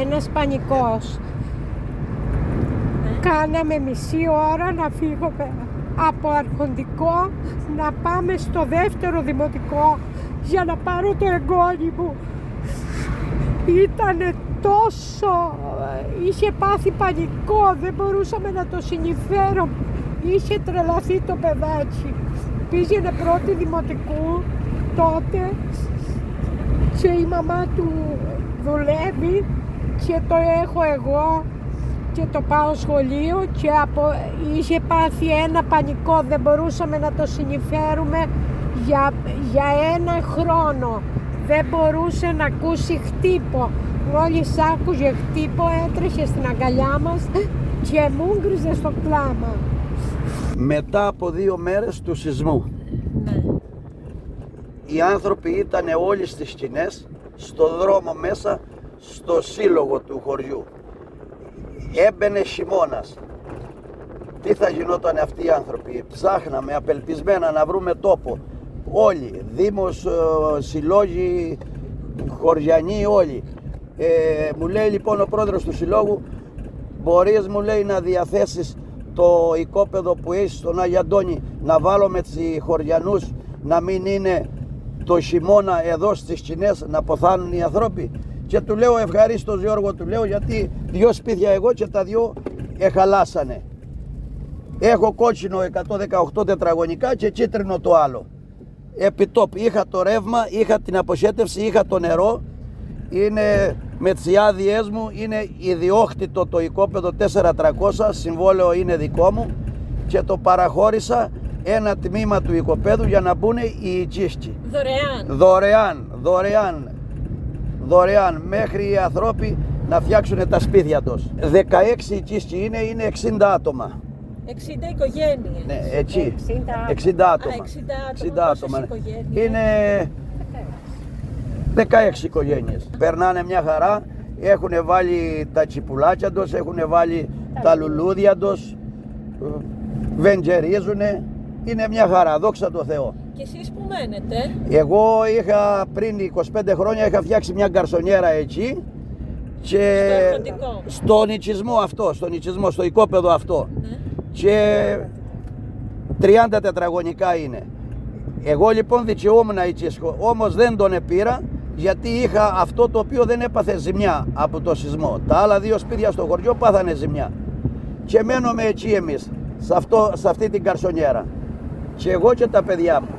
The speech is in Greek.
ένας πανικός. Κάναμε μισή ώρα να φύγουμε από αρχοντικό να πάμε στο δεύτερο δημοτικό για να πάρω το εγγόνι μου. Ήτανε τόσο... Είχε πάθει πανικό, δεν μπορούσαμε να το συνειφέρω. Είχε τρελαθεί το παιδάκι. Πήγαινε πρώτη δημοτικού τότε και η μαμά του δουλεύει και το έχω εγώ και το πάω σχολείο και από, είχε πάθει ένα πανικό, δεν μπορούσαμε να το συνειφέρουμε για, για ένα χρόνο. Δεν μπορούσε να ακούσει χτύπο. Μόλις άκουγε χτύπο έτρεχε στην αγκαλιά μας και μου γκριζε στο κλάμα. Μετά από δύο μέρες του σεισμού Ναι. οι άνθρωποι ήταν όλοι στις σκηνές, στο δρόμο μέσα, στο σύλλογο του χωριού. Έμπαινε χειμώνας. Τι θα γινόταν αυτοί οι άνθρωποι; Ψάχναμε απελπισμένα να βρούμε τόπο. Όλοι, δήμος, ε, συλλόγοι, χωριανοί όλοι. Ε, μου λέει λοιπόν ο πρόεδρος του συλλόγου, μπορείς μου λέει να διαθέσεις το οικόπεδο που έχεις στον Άγιο Αντώνη να βάλουμε τις χωριανούς να μην είναι το χειμώνα εδώ στις σκηνές να ποθάνουν οι άνθρωποι; Και του λέω ευχαρίστω Γιώργο του λέω γιατί δυο σπίτια εγώ και τα δυο εχαλάσανε έχω κότσινο 118 τετραγωνικά και κίτρινο το άλλο επιτόπ είχα το ρεύμα, είχα την αποσέτευση, είχα το νερό. Είναι με τις άδειές μου είναι ιδιόκτητο το οικόπεδο 4300 συμβόλαιο είναι δικό μου και το παραχώρησα ένα τμήμα του οικοπαίδου για να μπουν οι οικίσκοι. Δωρεάν. δωρεάν, δωρεάν, δωρεάν μέχρι οι άνθρωποι να φτιάξουν τα σπίτια τους. 16 οικίσκοι είναι, είναι 60 άτομα. 60 οικογένειες. Ναι, έτσι. 60 60 άτομα. Α, 60 άτομα. Πόσες ναι. οικογένειες; Είναι 16 οικογένειες. Περνάνε μια χαρά, έχουν βάλει τα τσιπουλάκια τους, έχουν βάλει τα λουλούδια τους, ε, βεντζερίζουνε. Είναι μια χαρά, δόξα τω Θεώ. Και εσείς που μένετε, Εγώ είχα πριν 25 χρόνια είχα φτιάξει μια γκαρσονιέρα εκεί και Στο αρχοντικό. στο νητσισμό αυτό, στο νητσισμό, στο οικόπεδο αυτό ναι. και 30 τετραγωνικά είναι. Εγώ λοιπόν δικαιούμουν Ιτσίσκο, όμως δεν τον επήρα γιατί είχα αυτό το οποίο δεν έπαθε ζημιά από το σεισμό. Τα άλλα δύο σπίτια στο χωριό πάθανε ζημιά. Και μένουμε εκεί εμείς, σε, αυτό, σε αυτή την καρσονιέρα. Και εγώ και τα παιδιά μου.